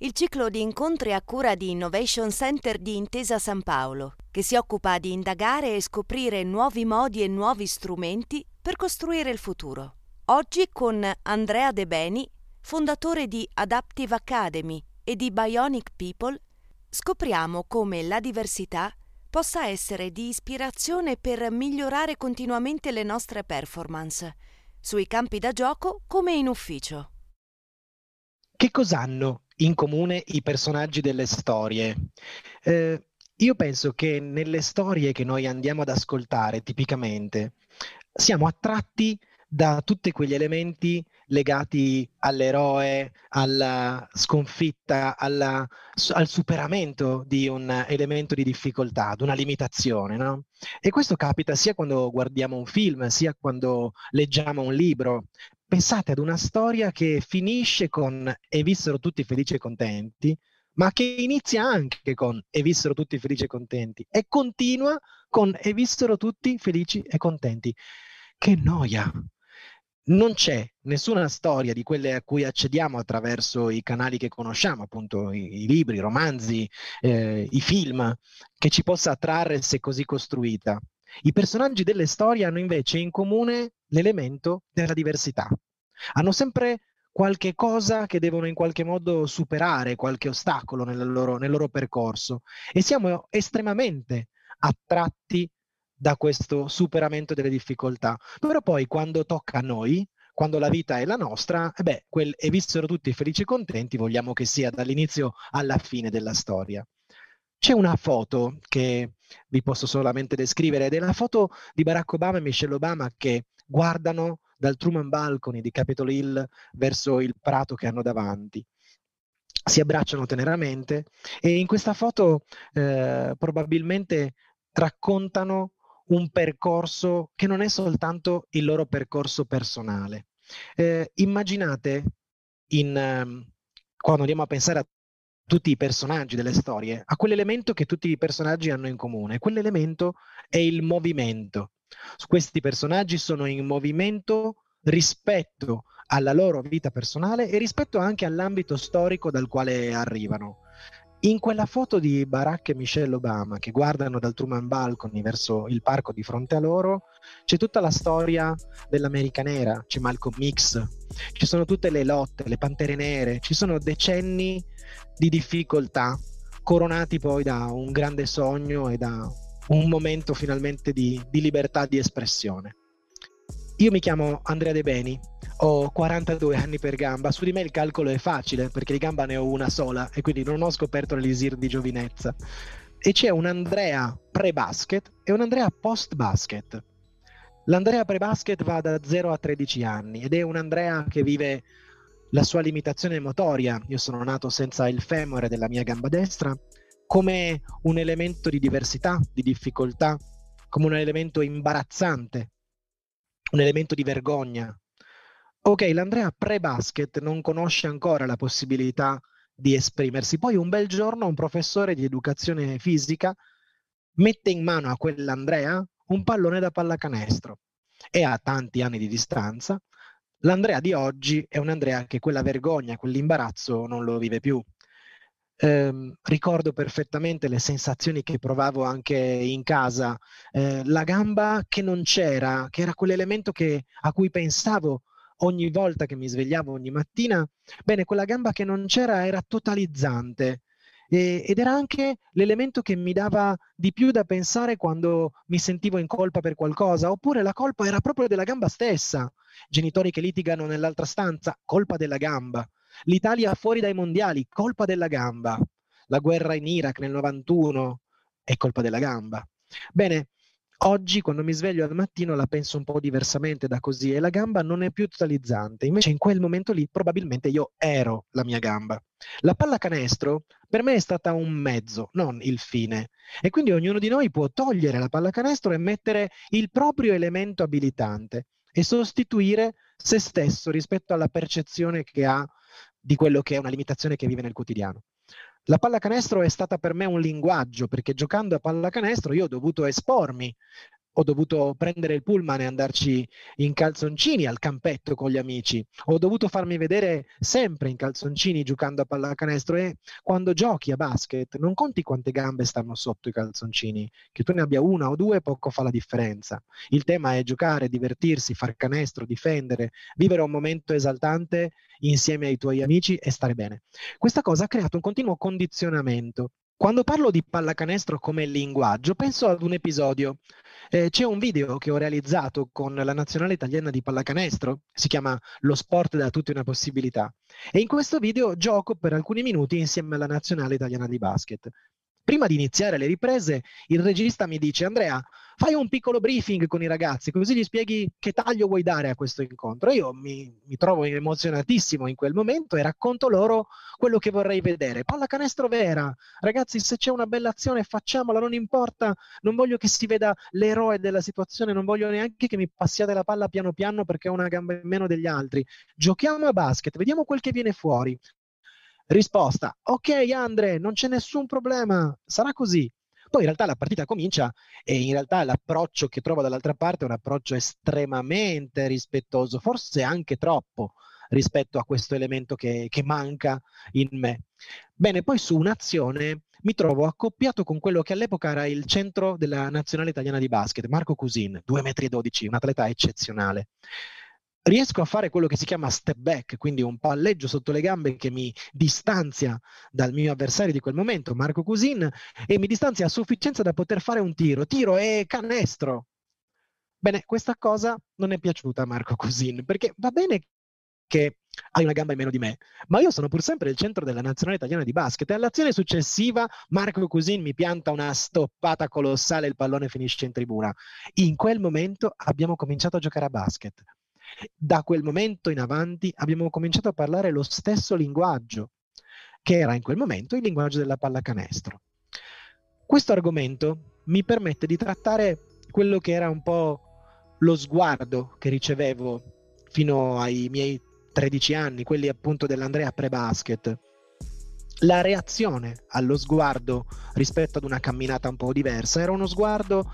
il ciclo di incontri a cura di Innovation Center di Intesa San Paolo, che si occupa di indagare e scoprire nuovi modi e nuovi strumenti per costruire il futuro. Oggi con Andrea De Beni, fondatore di Adaptive Academy e di Bionic People, scopriamo come la diversità possa essere di ispirazione per migliorare continuamente le nostre performance, sui campi da gioco come in ufficio. Che cosa hanno in comune i personaggi delle storie? Eh, io penso che nelle storie che noi andiamo ad ascoltare tipicamente siamo attratti da tutti quegli elementi legati all'eroe, alla sconfitta, alla, al superamento di un elemento di difficoltà, di una limitazione. No? E questo capita sia quando guardiamo un film, sia quando leggiamo un libro. Pensate ad una storia che finisce con e vissero tutti felici e contenti, ma che inizia anche con e vissero tutti felici e contenti e continua con e vissero tutti felici e contenti. Che noia! Non c'è nessuna storia di quelle a cui accediamo attraverso i canali che conosciamo, appunto i, i libri, i romanzi, eh, i film, che ci possa attrarre se così costruita. I personaggi delle storie hanno invece in comune l'elemento della diversità. Hanno sempre qualche cosa che devono in qualche modo superare, qualche ostacolo nel loro, nel loro percorso e siamo estremamente attratti da questo superamento delle difficoltà. Però poi quando tocca a noi, quando la vita è la nostra, eh beh, quel, e vissero tutti felici e contenti, vogliamo che sia dall'inizio alla fine della storia. C'è una foto che vi posso solamente descrivere ed è la foto di Barack Obama e Michelle Obama che guardano dal Truman Balcony di Capitol Hill verso il prato che hanno davanti. Si abbracciano teneramente e in questa foto eh, probabilmente raccontano un percorso che non è soltanto il loro percorso personale. Eh, immaginate in, um, quando andiamo a pensare a tutti i personaggi delle storie, a quell'elemento che tutti i personaggi hanno in comune. Quell'elemento è il movimento. Questi personaggi sono in movimento rispetto alla loro vita personale e rispetto anche all'ambito storico dal quale arrivano. In quella foto di Barack e Michelle Obama che guardano dal Truman Balcony verso il parco di fronte a loro, c'è tutta la storia dell'America nera, c'è Malcolm X, ci sono tutte le lotte, le pantere nere, ci sono decenni di difficoltà coronati poi da un grande sogno e da un momento finalmente di, di libertà di espressione. Io mi chiamo Andrea De Beni, ho 42 anni per gamba, su di me il calcolo è facile perché di gamba ne ho una sola e quindi non ho scoperto l'elisir di giovinezza. E c'è un Andrea pre-basket e un Andrea post-basket. L'Andrea pre-basket va da 0 a 13 anni ed è un Andrea che vive la sua limitazione motoria. Io sono nato senza il femore della mia gamba destra come un elemento di diversità, di difficoltà, come un elemento imbarazzante, un elemento di vergogna. Ok, l'Andrea pre-basket non conosce ancora la possibilità di esprimersi. Poi un bel giorno un professore di educazione fisica mette in mano a quell'Andrea un pallone da pallacanestro e a tanti anni di distanza l'Andrea di oggi è un Andrea che quella vergogna, quell'imbarazzo non lo vive più. Eh, ricordo perfettamente le sensazioni che provavo anche in casa, eh, la gamba che non c'era, che era quell'elemento che, a cui pensavo ogni volta che mi svegliavo ogni mattina, bene, quella gamba che non c'era era totalizzante. E, ed era anche l'elemento che mi dava di più da pensare quando mi sentivo in colpa per qualcosa, oppure la colpa era proprio della gamba stessa, genitori che litigano nell'altra stanza, colpa della gamba L'Italia fuori dai mondiali, colpa della gamba. La guerra in Iraq nel 91 è colpa della gamba. Bene, Oggi, quando mi sveglio al mattino, la penso un po' diversamente da così e la gamba non è più totalizzante. Invece, in quel momento lì, probabilmente io ero la mia gamba. La pallacanestro per me è stata un mezzo, non il fine. E quindi ognuno di noi può togliere la pallacanestro e mettere il proprio elemento abilitante e sostituire se stesso rispetto alla percezione che ha di quello che è una limitazione che vive nel quotidiano. La pallacanestro è stata per me un linguaggio perché giocando a pallacanestro io ho dovuto espormi ho dovuto prendere il pullman e andarci in calzoncini al campetto con gli amici, ho dovuto farmi vedere sempre in calzoncini giocando a pallacanestro e quando giochi a basket non conti quante gambe stanno sotto i calzoncini, che tu ne abbia una o due poco fa la differenza. Il tema è giocare, divertirsi, far canestro, difendere, vivere un momento esaltante insieme ai tuoi amici e stare bene. Questa cosa ha creato un continuo condizionamento quando parlo di pallacanestro come linguaggio, penso ad un episodio. Eh, c'è un video che ho realizzato con la nazionale italiana di pallacanestro, si chiama Lo sport da tutti una possibilità. E in questo video gioco per alcuni minuti insieme alla nazionale italiana di basket. Prima di iniziare le riprese, il regista mi dice: Andrea, fai un piccolo briefing con i ragazzi, così gli spieghi che taglio vuoi dare a questo incontro. Io mi, mi trovo emozionatissimo in quel momento e racconto loro quello che vorrei vedere. Pallacanestro vera, ragazzi, se c'è una bella azione facciamola, non importa, non voglio che si veda l'eroe della situazione, non voglio neanche che mi passiate la palla piano piano perché ho una gamba in meno degli altri. Giochiamo a basket, vediamo quel che viene fuori. Risposta, ok Andre, non c'è nessun problema, sarà così. Poi in realtà la partita comincia e in realtà l'approccio che trovo dall'altra parte è un approccio estremamente rispettoso, forse anche troppo rispetto a questo elemento che, che manca in me. Bene, poi su un'azione mi trovo accoppiato con quello che all'epoca era il centro della nazionale italiana di basket, Marco Cusin, 2,12 m, un atleta eccezionale riesco a fare quello che si chiama step back, quindi un palleggio sotto le gambe che mi distanzia dal mio avversario di quel momento, Marco Cusin, e mi distanzia a sufficienza da poter fare un tiro. Tiro e canestro. Bene, questa cosa non è piaciuta a Marco Cusin, perché va bene che hai una gamba in meno di me, ma io sono pur sempre il centro della nazionale italiana di basket e all'azione successiva Marco Cusin mi pianta una stoppata colossale e il pallone finisce in tribuna. In quel momento abbiamo cominciato a giocare a basket. Da quel momento in avanti abbiamo cominciato a parlare lo stesso linguaggio, che era in quel momento il linguaggio della pallacanestro. Questo argomento mi permette di trattare quello che era un po' lo sguardo che ricevevo fino ai miei 13 anni, quelli appunto dell'Andrea pre-basket, la reazione allo sguardo rispetto ad una camminata un po' diversa era uno sguardo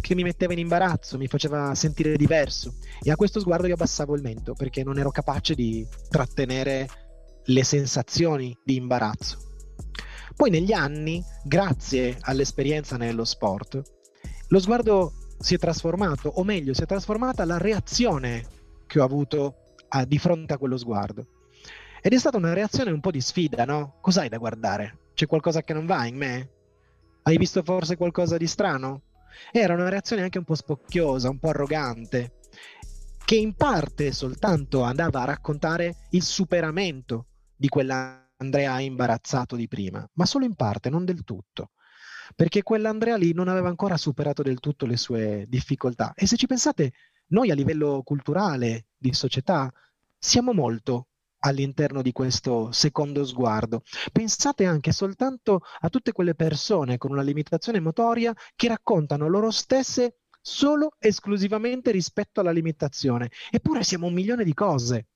che mi metteva in imbarazzo, mi faceva sentire diverso e a questo sguardo io abbassavo il mento perché non ero capace di trattenere le sensazioni di imbarazzo. Poi negli anni, grazie all'esperienza nello sport, lo sguardo si è trasformato, o meglio, si è trasformata la reazione che ho avuto a, di fronte a quello sguardo. Ed è stata una reazione un po' di sfida, no? Cos'hai da guardare? C'è qualcosa che non va in me? Hai visto forse qualcosa di strano? Era una reazione anche un po' spocchiosa, un po' arrogante, che in parte soltanto andava a raccontare il superamento di quell'Andrea imbarazzato di prima, ma solo in parte, non del tutto. Perché quell'Andrea lì non aveva ancora superato del tutto le sue difficoltà. E se ci pensate, noi a livello culturale, di società, siamo molto all'interno di questo secondo sguardo. Pensate anche soltanto a tutte quelle persone con una limitazione motoria che raccontano loro stesse solo esclusivamente rispetto alla limitazione. Eppure siamo un milione di cose.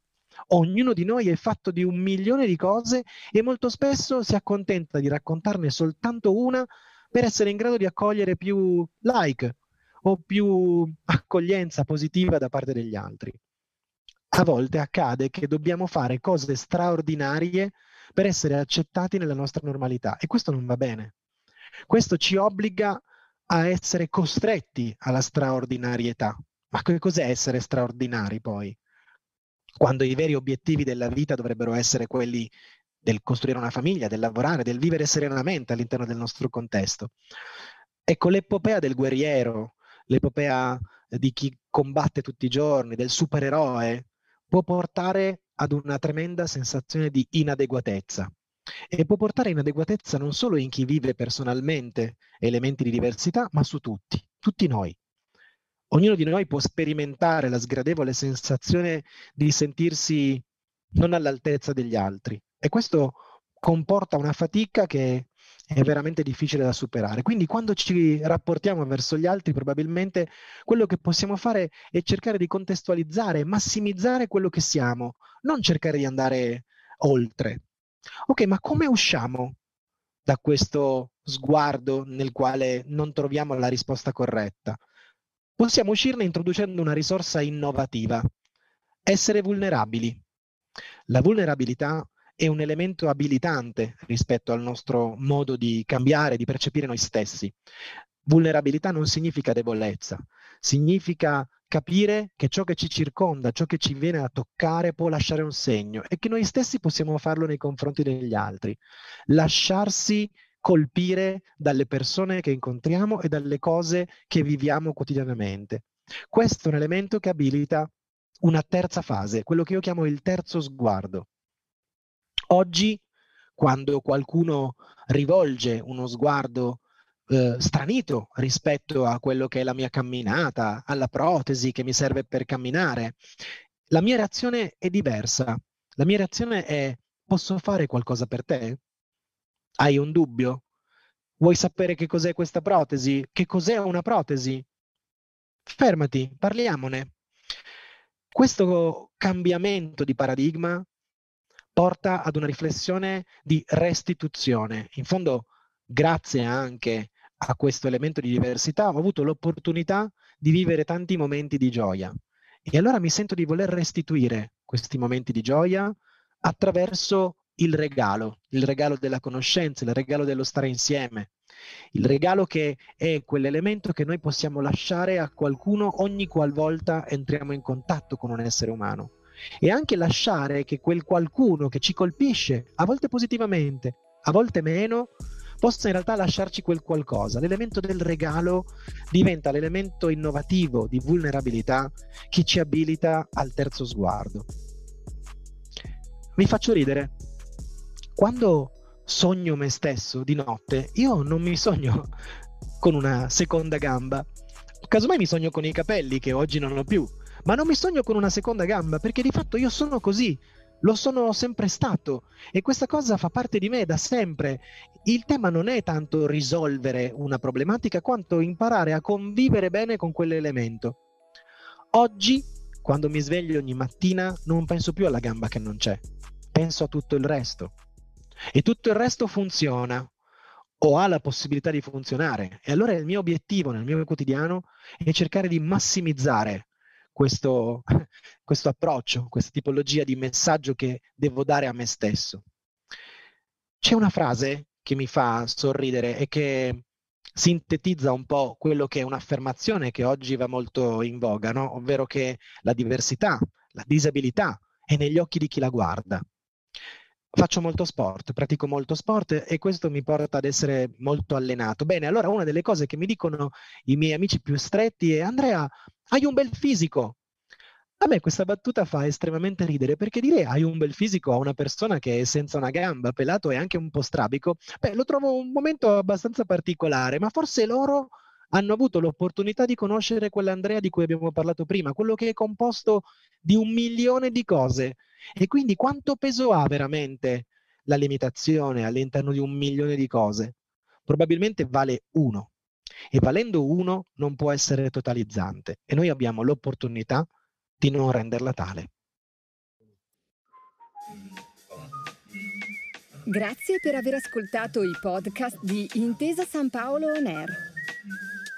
Ognuno di noi è fatto di un milione di cose e molto spesso si accontenta di raccontarne soltanto una per essere in grado di accogliere più like o più accoglienza positiva da parte degli altri a volte accade che dobbiamo fare cose straordinarie per essere accettati nella nostra normalità e questo non va bene. Questo ci obbliga a essere costretti alla straordinarietà. Ma che cos'è essere straordinari poi? Quando i veri obiettivi della vita dovrebbero essere quelli del costruire una famiglia, del lavorare, del vivere serenamente all'interno del nostro contesto. Ecco, l'epopea del guerriero, l'epopea di chi combatte tutti i giorni, del supereroe, può portare ad una tremenda sensazione di inadeguatezza e può portare inadeguatezza non solo in chi vive personalmente elementi di diversità, ma su tutti, tutti noi. Ognuno di noi può sperimentare la sgradevole sensazione di sentirsi non all'altezza degli altri e questo comporta una fatica che è veramente difficile da superare. Quindi quando ci rapportiamo verso gli altri, probabilmente quello che possiamo fare è cercare di contestualizzare, massimizzare quello che siamo, non cercare di andare oltre. Ok, ma come usciamo da questo sguardo nel quale non troviamo la risposta corretta? Possiamo uscirne introducendo una risorsa innovativa, essere vulnerabili. La vulnerabilità è un elemento abilitante rispetto al nostro modo di cambiare, di percepire noi stessi. Vulnerabilità non significa debolezza, significa capire che ciò che ci circonda, ciò che ci viene a toccare può lasciare un segno e che noi stessi possiamo farlo nei confronti degli altri. Lasciarsi colpire dalle persone che incontriamo e dalle cose che viviamo quotidianamente. Questo è un elemento che abilita una terza fase, quello che io chiamo il terzo sguardo. Oggi, quando qualcuno rivolge uno sguardo eh, stranito rispetto a quello che è la mia camminata, alla protesi che mi serve per camminare, la mia reazione è diversa. La mia reazione è posso fare qualcosa per te? Hai un dubbio? Vuoi sapere che cos'è questa protesi? Che cos'è una protesi? Fermati, parliamone. Questo cambiamento di paradigma porta ad una riflessione di restituzione. In fondo, grazie anche a questo elemento di diversità, ho avuto l'opportunità di vivere tanti momenti di gioia. E allora mi sento di voler restituire questi momenti di gioia attraverso il regalo, il regalo della conoscenza, il regalo dello stare insieme, il regalo che è quell'elemento che noi possiamo lasciare a qualcuno ogni qualvolta entriamo in contatto con un essere umano e anche lasciare che quel qualcuno che ci colpisce, a volte positivamente, a volte meno, possa in realtà lasciarci quel qualcosa. L'elemento del regalo diventa l'elemento innovativo di vulnerabilità che ci abilita al terzo sguardo. Vi faccio ridere. Quando sogno me stesso di notte, io non mi sogno con una seconda gamba. Casomai mi sogno con i capelli che oggi non ho più ma non mi sogno con una seconda gamba perché di fatto io sono così, lo sono sempre stato e questa cosa fa parte di me da sempre. Il tema non è tanto risolvere una problematica quanto imparare a convivere bene con quell'elemento. Oggi, quando mi sveglio ogni mattina, non penso più alla gamba che non c'è, penso a tutto il resto. E tutto il resto funziona o ha la possibilità di funzionare. E allora il mio obiettivo nel mio quotidiano è cercare di massimizzare questo, questo approccio, questa tipologia di messaggio che devo dare a me stesso. C'è una frase che mi fa sorridere e che sintetizza un po' quello che è un'affermazione che oggi va molto in voga, no? ovvero che la diversità, la disabilità è negli occhi di chi la guarda. Faccio molto sport, pratico molto sport e questo mi porta ad essere molto allenato. Bene, allora una delle cose che mi dicono i miei amici più stretti è Andrea, hai un bel fisico. A me questa battuta fa estremamente ridere perché dire hai un bel fisico a una persona che è senza una gamba, pelato e anche un po' strabico, beh, lo trovo un momento abbastanza particolare, ma forse loro hanno avuto l'opportunità di conoscere quell'Andrea di cui abbiamo parlato prima, quello che è composto di un milione di cose. E quindi quanto peso ha veramente la limitazione all'interno di un milione di cose? Probabilmente vale uno e valendo uno non può essere totalizzante e noi abbiamo l'opportunità di non renderla tale. Grazie per aver ascoltato i podcast di Intesa San Paolo On Air.